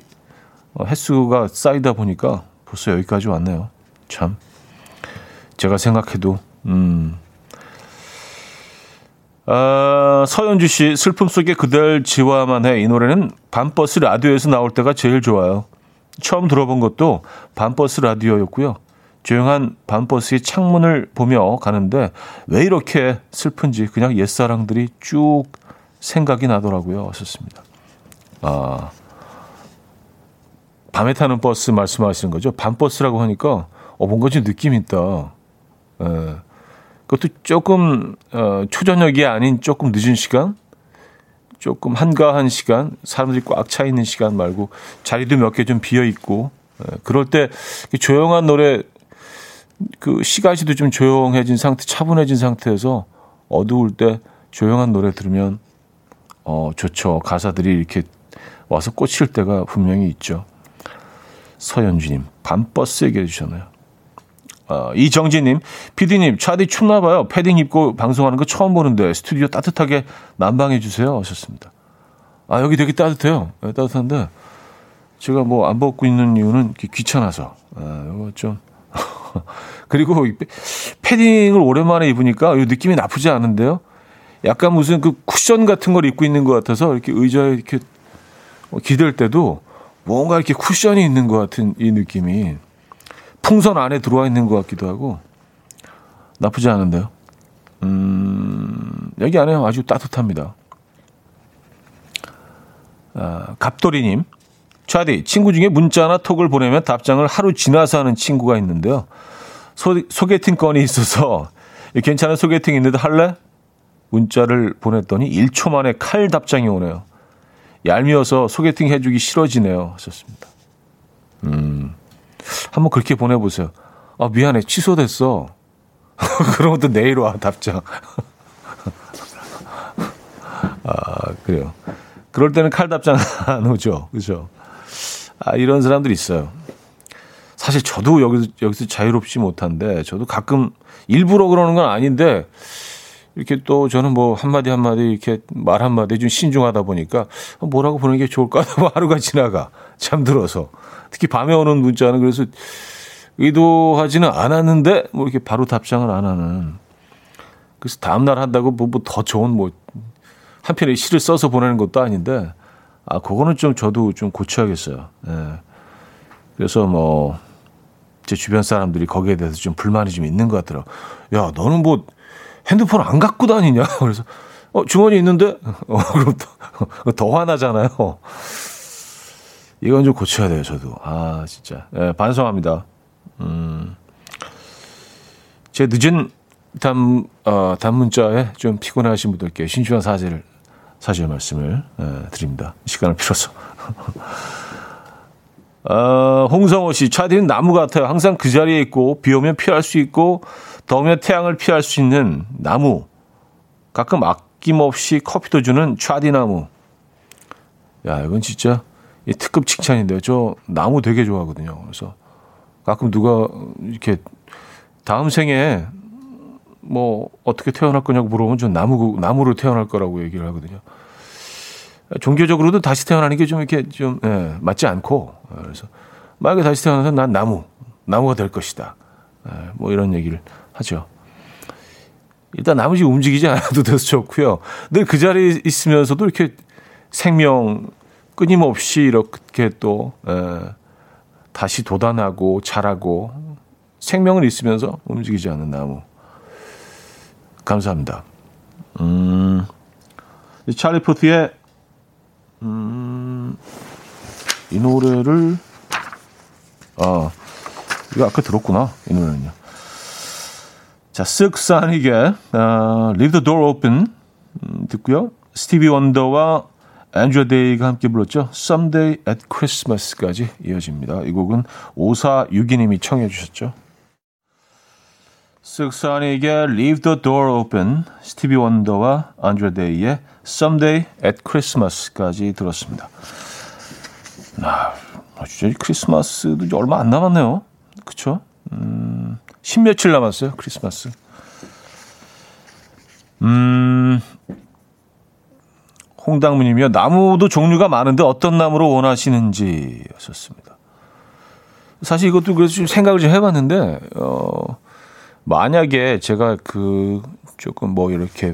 어, 횟수가 쌓이다 보니까 벌써 여기까지 왔네요. 참 제가 생각해도 음 아, 서현주 씨, 슬픔 속에 그댈 지화만 해. 이 노래는 밤버스 라디오에서 나올 때가 제일 좋아요. 처음 들어본 것도 밤버스 라디오였고요. 조용한 밤버스의 창문을 보며 가는데 왜 이렇게 슬픈지 그냥 옛사랑들이 쭉 생각이 나더라고요. 왔었습니다. 아, 밤에 타는 버스 말씀하시는 거죠? 밤버스라고 하니까 어, 뭔가 좀 느낌 있다. 예. 그것도 조금 어, 초저녁이 아닌 조금 늦은 시간, 조금 한가한 시간, 사람들이 꽉 차 있는 시간 말고 자리도 몇 개 좀 비어 있고 예, 그럴 때 조용한 노래 그 시가지도 좀 조용해진 상태, 차분해진 상태에서 어두울 때 조용한 노래 들으면 어 좋죠. 가사들이 이렇게 와서 꽂힐 때가 분명히 있죠. 서현주님, 밤버스 얘기해 주셨나요? 어, 이정진님, 피디님, 차디 춥나봐요. 패딩 입고 방송하는 거 처음 보는데 스튜디오 따뜻하게 난방해주세요. 하셨습니다. 아, 여기 되게 따뜻해요. 네, 따뜻한데, 제가 뭐 안 벗고 있는 이유는 귀찮아서. 아, 이거 좀. <laughs> 그리고 패딩을 오랜만에 입으니까 이 느낌이 나쁘지 않은데요. 약간 무슨 그 쿠션 같은 걸 입고 있는 것 같아서 이렇게 의자에 이렇게 기댈 때도 뭔가 이렇게 쿠션이 있는 것 같은 이 느낌이 풍선 안에 들어와 있는 것 같기도 하고 나쁘지 않은데요. 음, 여기 안에 아주 따뜻합니다. 아, 갑돌이님, 차디, 친구 중에 문자나 톡을 보내면 답장을 하루 지나서 하는 친구가 있는데요. 소, 소개팅 건이 있어서 <laughs> 괜찮은 소개팅 있는데 할래? 문자를 보냈더니 1초 만에 칼 답장이 오네요. 얄미워서 소개팅 해주기 싫어지네요. 하셨습니다. 음, 한번 그렇게 보내보세요. 아, 미안해. 취소됐어. <laughs> 그런 것도 내일 와, 답장. <laughs> 아, 그래요. 그럴 때는 칼 답장 <laughs> 안 오죠. 그죠? 아, 이런 사람들 있어요. 사실 저도 여기서, 여기서 자유롭지 못한데, 저도 가끔 일부러 그러는 건 아닌데, 이렇게 또 저는 뭐 한마디 한마디 이렇게 말 한마디 좀 신중하다 보니까 뭐라고 보는 게 좋을까 하고 <laughs> 하루가 지나가 잠들어서 특히 밤에 오는 문자는 그래서 의도하지는 않았는데 뭐 이렇게 바로 답장을 안 하는 그래서 다음날 한다고 뭐 더 좋은 뭐 한 편의 시를 써서 보내는 것도 아닌데 아 그거는 좀 저도 좀 고쳐야겠어요. 예. 그래서 뭐 제 주변 사람들이 거기에 대해서 좀 불만이 좀 있는 것 같더라고. 야 너는 뭐 핸드폰 안 갖고 다니냐? <laughs> 그래서 어 주머니 있는데 어 <laughs> 그럼 더, 더 화나잖아요. 이건 좀 고쳐야 돼요, 저도. 아, 진짜. 예, 반성합니다. 음. 제 늦은 담, 어, 단문자에 좀 피곤하신 분들께 신중한 사죄를, 사죄 말씀을 예, 드립니다. 시간을 빌어서. <laughs> 어, 홍성호 씨, 차디는 나무 같아요. 항상 그 자리에 있고, 비 오면 피할 수 있고, 더우면 태양을 피할 수 있는 나무. 가끔 아낌없이 커피도 주는 차디나무. 야, 이건 진짜 특급 칭찬인데요. 저 나무 되게 좋아하거든요. 그래서 가끔 누가 이렇게 다음 생에 뭐 어떻게 태어날 거냐고 물어보면 전 나무 나무로 태어날 거라고 얘기를 하거든요. 종교적으로도 다시 태어나는 게 좀 이렇게 좀 예, 맞지 않고 그래서 만약에 다시 태어나서 난 나무 나무가 될 것이다. 예, 뭐 이런 얘기를 하죠. 일단 나머지 움직이지 않아도 돼서 좋고요. 늘 그 자리에 있으면서도 이렇게 생명 끊임없이 이렇게 또 에, 다시 돋아나고 자라고 생명을 있으면서 움직이지 않는 나무. 감사합니다. 음, 찰리 포트의 음, 이 노래를 아 이거 아까 들었구나 이 노래는요. 자, 쓱산이게 어, Leave the Door Open 음, 듣고요. 스티비 원더와 앤드라 데이가 함께 불렀죠. Someday at Christmas까지 이어집니다. 이 곡은 5462님이 청해 주셨죠. 실크 소닉의 Leave the Door Open, 스티비 원더와 앤드라 데이의 Someday at Christmas까지 들었습니다. 아, 진짜 크리스마스도 얼마 안 남았네요. 그쵸? 음, 십며칠 남았어요, 크리스마스. 음, 홍당무님이요. 나무도 종류가 많은데 어떤 나무로 원하시는지 하셨습니다. 사실 이것도 그래서 좀 생각을 좀 해봤는데, 어, 만약에 제가 그 조금 뭐 이렇게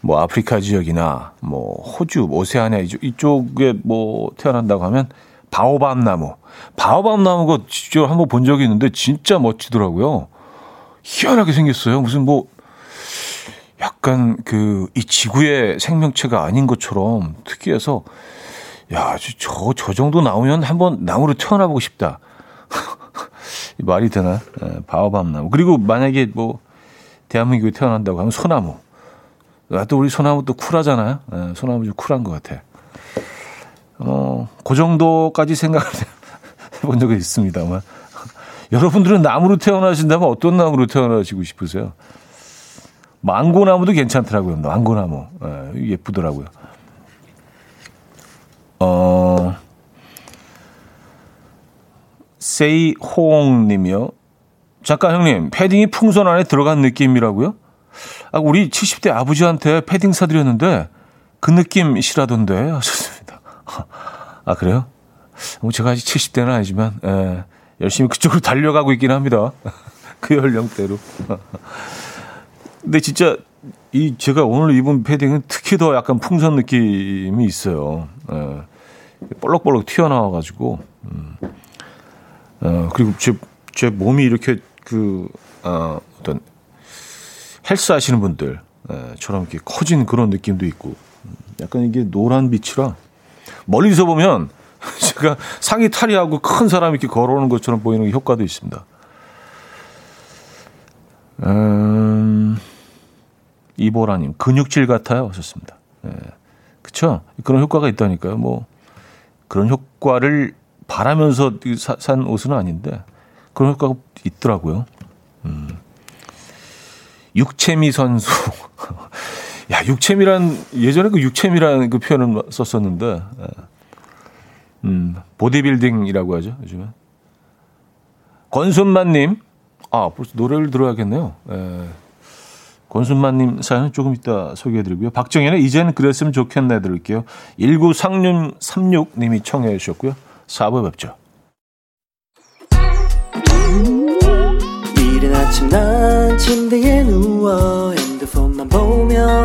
뭐 아프리카 지역이나 뭐 호주, 오세아니아 이쪽에 뭐 태어난다고 하면 바오밤 나무. 바오밤 나무가 직접 한번 본 적이 있는데 진짜 멋지더라고요. 희한하게 생겼어요. 무슨 뭐 약간 그 이 지구의 생명체가 아닌 것처럼 특이해서 야, 저, 저 정도 나오면 한번 나무로 태어나 보고 싶다. <laughs> 말이 되나? 예, 바오밤 나무. 그리고 만약에 뭐 대한민국에 태어난다고 하면 소나무. 아, 또 우리 소나무 또 쿨하잖아요. 예, 소나무 좀 쿨한 것 같아. 어, 그 정도까지 생각을 <laughs> 해본 적이 있습니다만. <laughs> 여러분들은 나무로 태어나신다면 어떤 나무로 태어나시고 싶으세요? 망고나무도 괜찮더라고요. 망고나무. 예, 예쁘더라고요. 어, 세이홍 님이요. 잠깐 형님, 패딩이 풍선 안에 들어간 느낌이라고요? 아, 우리 70대 아버지한테 패딩 사드렸는데 그 느낌이시라던데 하셨습니다. <laughs> 아, 그래요? 뭐 제가 아직 70대는 아니지만, 예, 열심히 그쪽으로 달려가고 있긴 합니다. <laughs> 그 연령대로. <laughs> 근데 진짜 이 제가 오늘 입은 패딩은 특히 더 약간 풍선 느낌이 있어요. 예. 볼록볼록 튀어나와가지고, 음. 어, 그리고 제, 제 몸이 이렇게 그, 어, 어떤 헬스 하시는 분들처럼 이렇게 커진 그런 느낌도 있고, 약간 이게 노란 빛이라 멀리서 보면 <laughs> 제가 상의 탈의하고 큰 사람이 이렇게 걸어오는 것처럼 보이는 효과도 있습니다. 음, 이보라님, 근육질 같아요. 하셨습니다. 예. 그쵸? 그런 효과가 있다니까요. 뭐, 그런 효과를 바라면서 사, 산 옷은 아닌데, 그런 효과가 있더라고요. 음. 육체미 선수. <laughs> 야, 육체미란, 예전에 그 육체미라는 그 표현을 썼었는데, 예. 음, 보디빌딩이라고 하죠, 요즘에. 권순만님, 아, 벌써 노래를 들어야겠네요. 예. 권순만님 사연은 조금 이따 소개해드리고요. 박정현의 이제는 그랬으면 좋겠네 들을게요. 1936님이 청해 주셨고요. 4부 뵙죠. 이른 아침 난 침대에 누워 핸드폰만 보며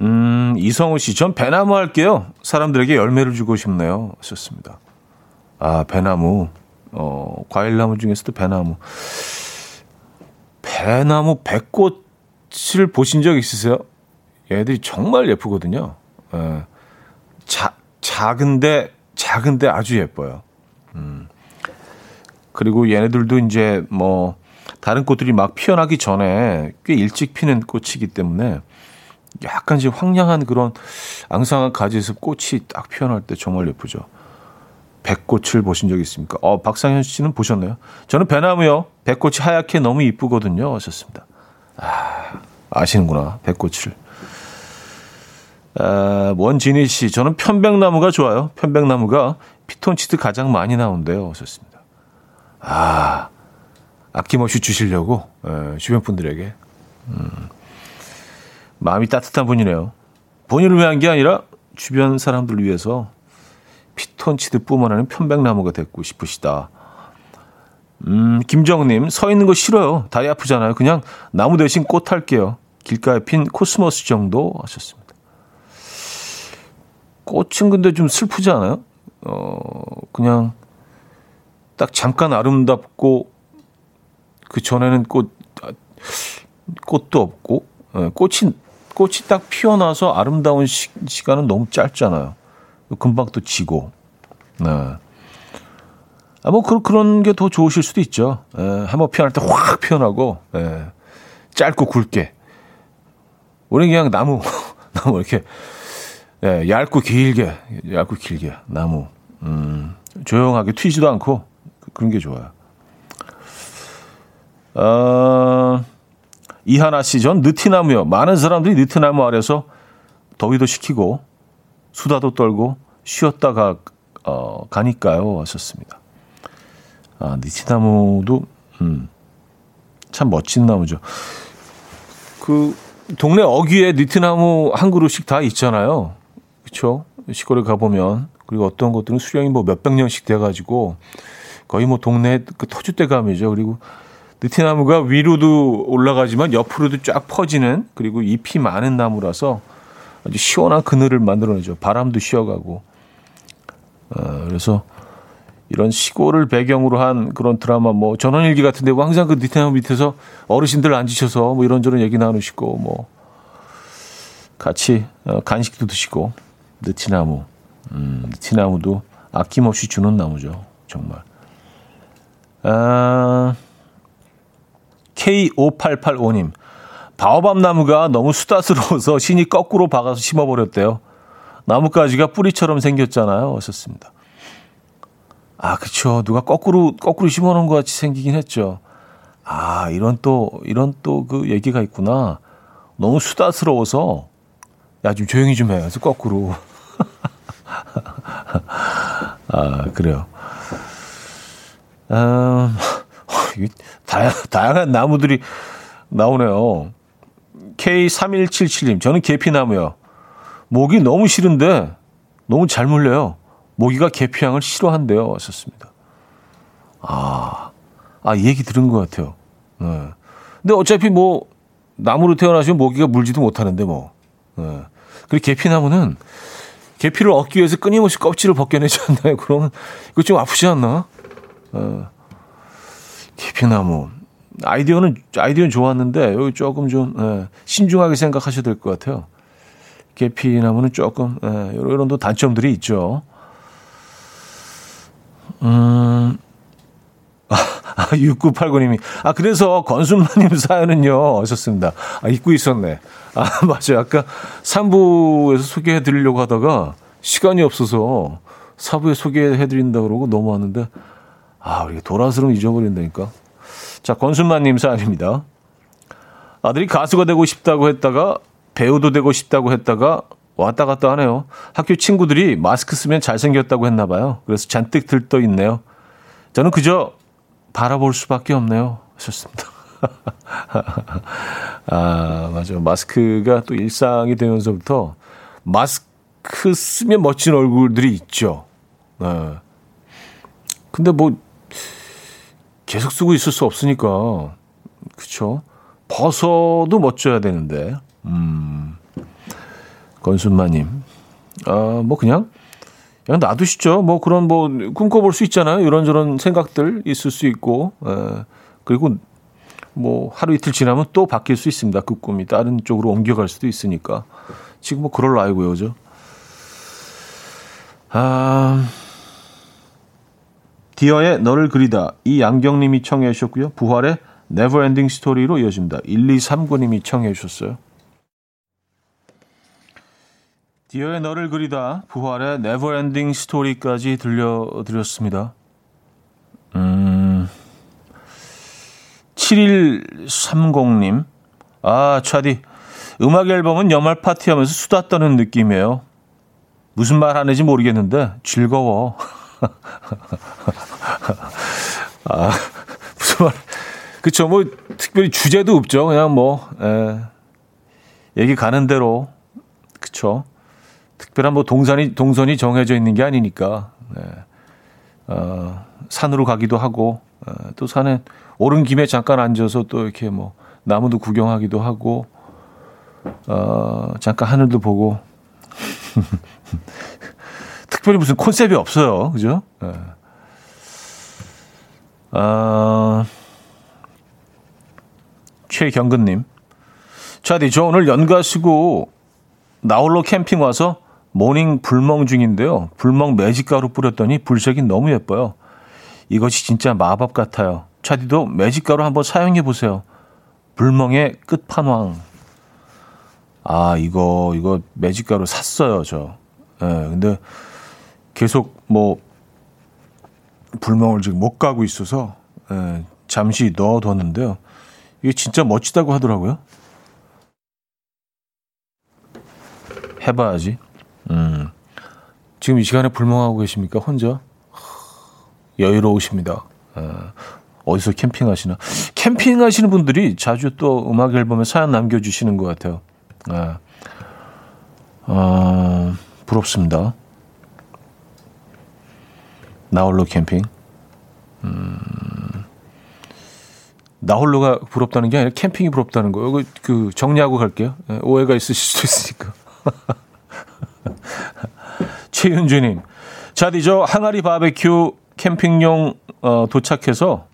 음, 이성우 씨, 전 배나무 할게요. 사람들에게 열매를 주고 싶네요. 하셨습니다. 아, 배나무. 어, 과일나무 중에서도 배나무. 배나무 백꽃을 보신 적 있으세요? 얘들이 정말 예쁘거든요. 예. 자, 작은데, 작은데 아주 예뻐요. 음. 그리고 얘네들도 이제 뭐, 다른 꽃들이 막 피어나기 전에 꽤 일찍 피는 꽃이기 때문에 약간 이제 황량한 그런 앙상한 가지에서 꽃이 딱 피어날 때 정말 예쁘죠. 백꽃을 보신 적 있습니까? 어, 박상현 씨는 보셨나요? 저는 배나무요. 백꽃이 하얗게 너무 이쁘거든요. 하셨습니다. 아, 아시는구나. 백꽃을. 아, 원진희 씨, 저는 편백나무가 좋아요. 편백나무가 피톤치드 가장 많이 나온대요. 하셨습니다. 아, 아낌없이 주시려고, 에, 예, 주변 분들에게. 음. 마음이 따뜻한 분이네요. 본인을 위한 게 아니라 주변 사람들을 위해서 피톤치드 뿜어내는 편백나무가 됐고 싶으시다. 음, 김정님, 서 있는 거 싫어요. 다리 아프잖아요. 그냥 나무 대신 꽃 할게요. 길가에 핀 코스모스 정도 하셨습니다. 꽃은 근데 좀 슬프지 않아요? 어, 그냥 딱 잠깐 아름답고 그 전에는 꽃, 꽃도 없고, 어, 꽃이 꽃이 딱 피어나서 아름다운 시, 간은 너무 짧잖아요. 금방 또 지고. 네. 아, 뭐, 그, 그런 게 더 좋으실 수도 있죠. 예, 한번 피어날 때 확 피어나고, 예, 짧고 굵게. 우리 그냥 나무, <laughs> 나무 이렇게, 예, 얇고 길게, 얇고 길게, 나무. 음, 조용하게 튀지도 않고, 그런 게 좋아요. 어, 이하나 씨, 전 느티나무요. 많은 사람들이 느티나무 아래서 더위도 식히고 수다도 떨고 쉬었다가 어, 가니까요. 하셨습니다. 아, 느티나무도 음, 참 멋진 나무죠. 그 동네 어귀에 느티나무 한 그루씩 다 있잖아요. 그렇죠? 시골에 가 보면 그리고 어떤 것들은 수령이 뭐 몇백 년씩 돼 가지고 거의 뭐 동네 그 터줏대감이죠. 그리고 느티나무가 위로도 올라가지만 옆으로도 쫙 퍼지는 그리고 잎이 많은 나무라서 아주 시원한 그늘을 만들어내죠. 바람도 쉬어가고. 어, 그래서 이런 시골을 배경으로 한 그런 드라마 뭐 전원일기 같은데 뭐 항상 그 느티나무 밑에서 어르신들 앉으셔서 뭐 이런저런 얘기 나누시고 뭐 같이 어, 간식도 드시고 느티나무 음, 느티나무도 아낌없이 주는 나무죠. 정말. 아, K5885님. 바오밤 나무가 너무 수다스러워서 신이 거꾸로 박아서 심어버렸대요. 나뭇가지가 뿌리처럼 생겼잖아요. 하셨습니다. 아, 그쵸. 누가 거꾸로, 거꾸로 심어놓은 것 같이 생기긴 했죠. 아, 이런 또, 이런 또 그 얘기가 있구나. 너무 수다스러워서, 야, 좀 조용히 좀 해. 그래서 거꾸로. <laughs> 아, 그래요. 음, 다양, 다양한 나무들이 나오네요. K3177님, 저는 계피나무요. 모기 너무 싫은데 너무 잘 물려요. 모기가 계피향을 싫어한대요. 하셨습니다. 아, 아, 이 얘기 들은 것 같아요. 네. 근데 어차피 뭐, 나무로 태어나시면 모기가 물지도 못하는데 뭐. 네. 그리고 계피나무는 계피를 얻기 위해서 끊임없이 껍질을 벗겨내지 않나요? <laughs> 그러면 이거 좀 아프지 않나? 어. 계피나무. 아이디어는, 아이디어는 좋았는데, 여기 조금 좀, 예, 신중하게 생각하셔야 될 것 같아요. 계피나무는 조금, 예, 이런 또 단점들이 있죠. 음, <laughs> 아, 6989님이. 아, 그래서 건순마님 사연은요, 하셨습니다. 아, 잊고 있었네. 아, <laughs> 맞아요. 아까 3부에서 소개해 드리려고 하다가 시간이 없어서 4부에 소개해 드린다 그러고 넘어왔는데, 아, 우리 돌아서는 잊어버린다니까. 자, 건순마님 사연입니다. 아들이 가수가 되고 싶다고 했다가 배우도 되고 싶다고 했다가 왔다 갔다 하네요. 학교 친구들이 마스크 쓰면 잘생겼다고 했나 봐요. 그래서 잔뜩 들떠 있네요. 저는 그저 바라볼 수밖에 없네요. 하셨습니다. <laughs> 아, 맞아요. 마스크가 또 일상이 되면서부터 마스크 쓰면 멋진 얼굴들이 있죠. 네. 근데 뭐 계속 쓰고 있을 수 없으니까 그쵸? 벗어도 멋져야 되는데. 음. 건순마님. 아, 뭐 그냥 그냥 놔두시죠. 뭐 그런 뭐 꿈꿔볼 수 있잖아요. 이런저런 생각들 있을 수 있고, 에, 그리고 뭐 하루 이틀 지나면 또 바뀔 수 있습니다. 그 꿈이 다른 쪽으로 옮겨갈 수도 있으니까 지금 뭐 그럴 나이고요, 죠 아, 디어의 너를 그리다 이 양경님이 청해 주셨고요. 부활의 Never Ending Story로 이어집니다. 1239님이 청해 주셨어요. 디어의 너를 그리다 부활의 Never Ending Story까지 들려드렸습니다. 음, 7130님. 아, 차디. 음악 앨범은 연말 파티하면서 수다 떠는 느낌이에요. 무슨 말 하는지 모르겠는데 즐거워. <laughs> <laughs> 아, 무슨 말. 그쵸, 뭐, 특별히 주제도 없죠. 그냥 뭐, 에, 예. 얘기 가는 대로. 그쵸. 특별한 뭐 동선이 동선이 정해져 있는 게 아니니까 네. 어, 산으로 가기도 하고 어, 또 산에 오른 김에 잠깐 앉아서 또 이렇게 뭐 나무도 구경하기도 하고 어, 잠깐 하늘도 보고 <laughs> 특별히 무슨 콘셉트이 없어요, 그죠? 네. 어, 최경근님, 차디 저 오늘 연가 쓰고 나홀로 캠핑 와서 morning 불멍 중인데요. 불멍 magic가루 뿌렸더니 불색이 너무 예뻐요. 이것이 진짜 마법 같아요. 차디도 매직가루 한번 사용해 보세요. 불멍의 끝판왕. 아, 이거, 이거 매직가루 샀어요, 저. 예, 네, 근데 계속 뭐, 불멍을 지금 못 가고 있어서, 예, 잠시 넣어뒀는데요. 이게 진짜 멋지다고 하더라고요. 해봐야지. 음. 지금 이 시간에 불멍하고 계십니까? 혼자? 여유로우십니다. 어, 어디서 캠핑하시나? 캠핑하시는 분들이 자주 또 음악 앨범에 사연 남겨주시는 것 같아요. 어, 어, 부럽습니다. 나홀로 캠핑. 음, 나홀로가 부럽다는 게 아니라 캠핑이 부럽다는 거예요. 그, 그 정리하고 갈게요. 예, 오해가 있으실 수도 있으니까. <laughs> 최윤주님, 자디 저 항아리 바베큐 캠핑용 어, 도착해서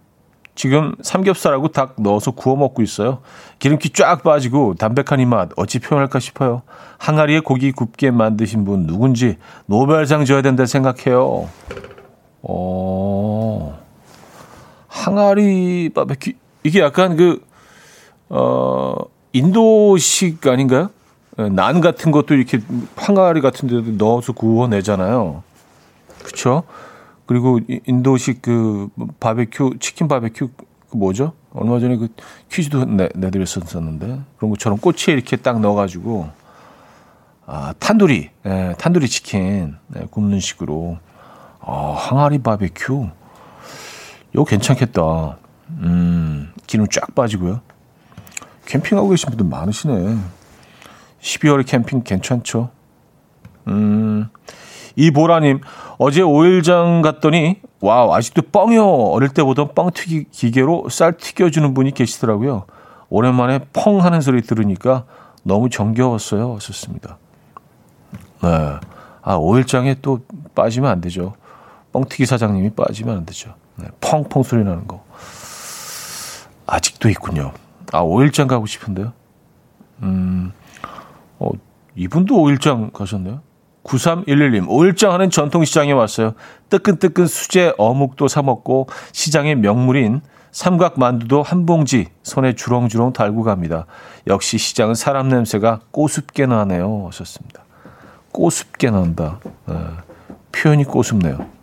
지금 삼겹살하고 닭 넣어서 구워 먹고 있어요. 기름기 쫙 빠지고 담백한 이 맛 어찌 표현할까 싶어요. 항아리에 고기 굽게 만드신 분 누군지 노벨상 줘야 된다 생각해요. 어, 항아리 바베큐 이게 약간 그 어, 인도식 아닌가요? 예, 난 같은 것도 이렇게 항아리 같은 데도 넣어서 구워내잖아요. 그렇죠? 그리고 인도식 그 바베큐 치킨 바베큐 그 뭐죠? 얼마 전에 그 퀴즈도 내, 내드렸었는데 그런 것처럼 꼬치에 이렇게 딱 넣어가지고 아 탄두리, 예, 탄두리 치킨 예, 굽는 식으로 아, 항아리 바베큐 이거 괜찮겠다. 음, 기름 쫙 빠지고요. 캠핑하고 계신 분들 많으시네. 12월에 캠핑 괜찮죠? 음, 이보라님, 어제 오일장 갔더니, 와우, 아직도 뻥이요. 어릴 때 보던 뻥튀기 기계로 쌀 튀겨주는 분이 계시더라고요. 오랜만에 펑 하는 소리 들으니까 너무 정겨웠어요. 하셨습니다. 네. 아, 오일장에 또 빠지면 안 되죠. 뻥튀기 사장님이 빠지면 안 되죠. 네, 펑펑 소리 나는 거. 아직도 있군요. 아, 오일장 가고 싶은데요. 음, 어, 이분도 오일장 가셨네요. 9311님, 오일장 하는 전통시장에 왔어요. 뜨끈뜨끈 수제 어묵도 사먹고 시장의 명물인 삼각 만두도 한 봉지 손에 주렁주렁 달고 갑니다. 역시 시장은 사람 냄새가 꼬숩게 나네요. 하셨습니다. 꼬숩게 난다. 네, 표현이 꼬숩네요.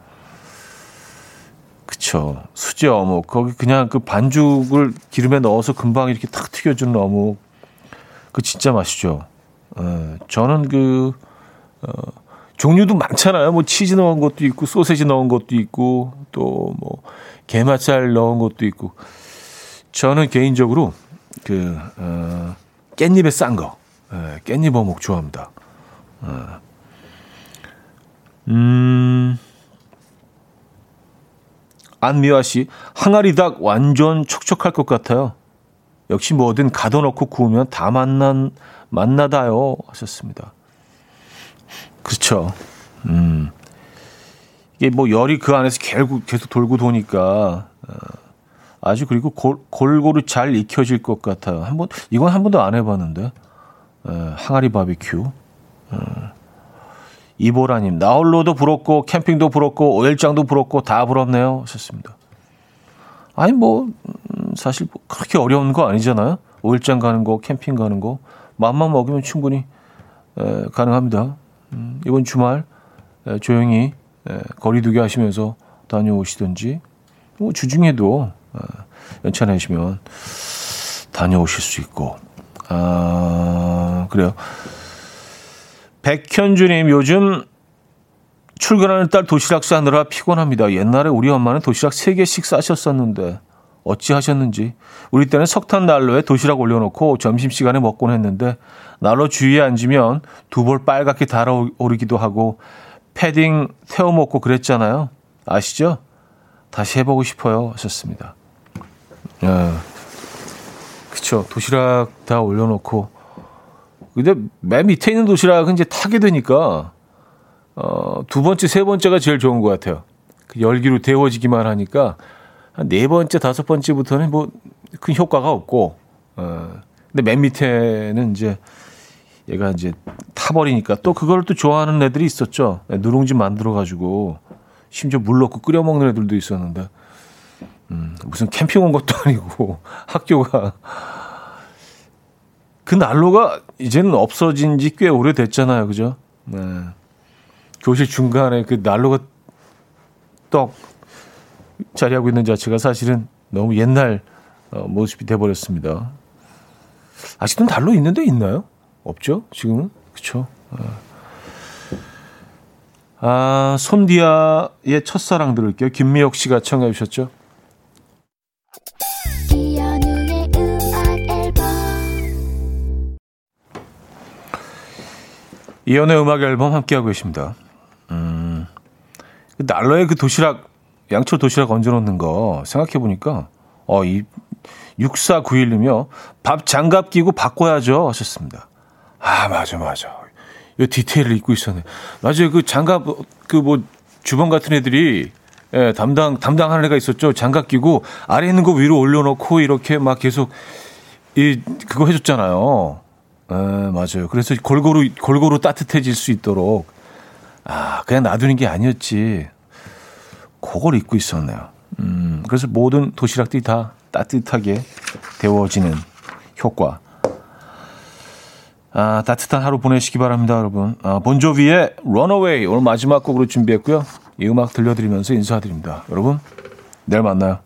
그쵸. 수제 어묵. 거기 그냥 그 반죽을 기름에 넣어서 금방 이렇게 탁 튀겨주는 어묵. 그 진짜 맛있죠. 에, 저는 그, 어, 종류도 많잖아요. 뭐 치즈 넣은 것도 있고, 소세지 넣은 것도 있고, 또 뭐, 게맛살 넣은 것도 있고. 저는 개인적으로 그, 어, 깻잎에 싼 거. 에, 깻잎 어묵 좋아합니다. 어. 음, 안미화 씨, 항아리 닭 완전 촉촉할 것 같아요. 역시 뭐든 가둬놓고 구우면 다 만난, 만나다요. 하셨습니다. 그렇죠. 음. 이게 뭐 열이 그 안에서 계속, 계속 돌고 도니까, 어, 아주 그리고 골, 골고루 잘 익혀질 것 같아요. 한 번, 이건 한 번도 안 해봤는데. 에, 어, 항아리 바비큐. 어. 이보라님, 나홀로도 부럽고, 캠핑도 부럽고, 오일장도 부럽고, 다 부럽네요. 하셨습니다. 아니, 뭐, 음, 사실 뭐 그렇게 어려운 거 아니잖아요. 오일장 가는 거, 캠핑 가는 거. 마음만 먹으면 충분히 에, 가능합니다. 음, 이번 주말 에, 조용히 에, 거리두기 하시면서 다녀오시든지, 뭐 주중에도 에, 연차 내시면 다녀오실 수 있고. 아, 그래요. 백현주님, 요즘 출근하는 딸 도시락 싸느라 피곤합니다. 옛날에 우리 엄마는 도시락 3개씩 싸셨었는데 어찌 하셨는지. 우리 때는 석탄 난로에 도시락 올려놓고 점심시간에 먹곤 했는데 난로 주위에 앉으면 두 볼 빨갛게 달아오르기도 하고 패딩 태워 먹고 그랬잖아요. 아시죠? 다시 해보고 싶어요. 하셨습니다. 예. 그쵸. 도시락 다 올려놓고 근데 맨 밑에 있는 도시락은 이제 타게 되니까 어, 두 번째, 세 번째가 제일 좋은 것 같아요. 그 열기로 데워지기만 하니까 한 네 번째, 다섯 번째부터는 뭐 큰 효과가 없고, 어, 근데 맨 밑에는 이제 얘가 이제 타버리니까 또 그걸 또 좋아하는 애들이 있었죠. 네, 누룽지 만들어가지고 심지어 물 넣고 끓여 먹는 애들도 있었는데, 음, 무슨 캠핑 온 것도 <laughs> 아니고 학교가 그 난로가 이제는 없어진 지 꽤 오래됐잖아요. 그죠? 네. 교실 중간에 그 난로가 떡 자리하고 있는 자체가 사실은 너무 옛날 어, 모습이 돼버렸습니다. 아직도 난로 있는데 있나요? 없죠? 지금은? 그쵸? 아, 손디아의 첫사랑 들을게요. 김미혁 씨가 청해 주셨죠? 이연의 음악 앨범 함께하고 계십니다. 음, 그 난로에 그 도시락, 양철 도시락 얹어놓는 거 생각해보니까, 어, 이, 6491님이요. 밥 장갑 끼고 바꿔야죠. 하셨습니다. 아, 맞아, 맞아. 이 디테일을 잊고 있었네. 맞아요. 그 장갑, 그 뭐, 주방 같은 애들이, 예, 담당, 담당하는 애가 있었죠. 장갑 끼고, 아래 있는 거 위로 올려놓고, 이렇게 막 계속, 이, 그거 해줬잖아요. 에, 맞아요. 그래서 골고루 골고루 따뜻해질 수 있도록 아 그냥 놔두는 게 아니었지. 그걸 잊고 있었네요. 음, 그래서 모든 도시락들이 다 따뜻하게 데워지는 효과. 아, 따뜻한 하루 보내시기 바랍니다, 여러분. 아, 본조비의 Runaway 오늘 마지막 곡으로 준비했고요. 이 음악 들려드리면서 인사드립니다. 여러분, 내일 만나요.